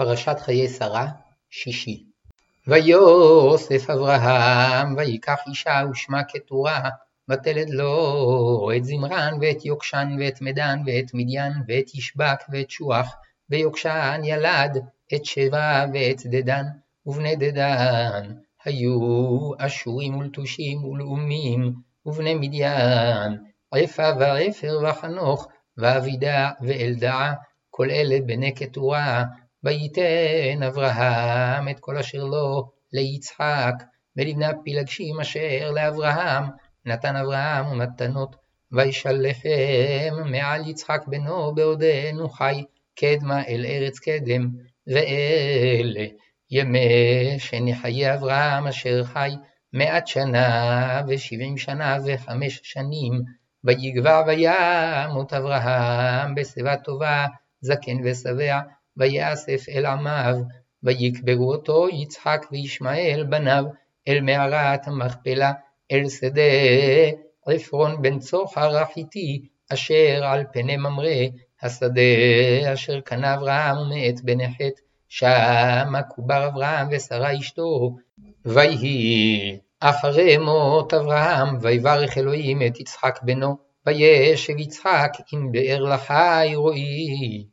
פרשת חיי שרה, שישי. ויוסף אברהם, ויקח אישה ושמה קטורה, ותלד לו את זמרן ואת יוקשן ואת מדן ואת מדיין ואת ישבק ואת שוח, ויוקשן ילד את שבע ואת דדן, ובני דדן היו אשורים ולטושים ולאומים, ובני מדיין עפה ועפר וחנוך, ואבידע ואלדע, כל אלה בני קטורה, ויתן אברהם את כל אשר לו ליצחק, ולבני הפילגשים אשר לאברהם, נתן אברהם ומתנות, וישלחם מעל יצחק בנו בעודנו חי, קדמה אל ארץ קדם, ואלה ימי שני אברהם אשר חי מאת שנה ושבעים שנה וחמש שנים, ויגבע וימות אברהם בשיבה טובה, זקן ושבע, ויאסף אל עמיו, ויקברו אותו יצחק וישמעאל בניו, אל מערת המכפלה, אל שדה עפרון בן צוחר החיתי, אשר על פני ממרא, השדה אשר קנה אברהם מאת בני חטא, שמה קובר אברהם ושרה אשתו, ויהי אחרי מות אברהם, ויברך אלוהים את יצחק בנו, וישב יצחק עם באר לחי רועי.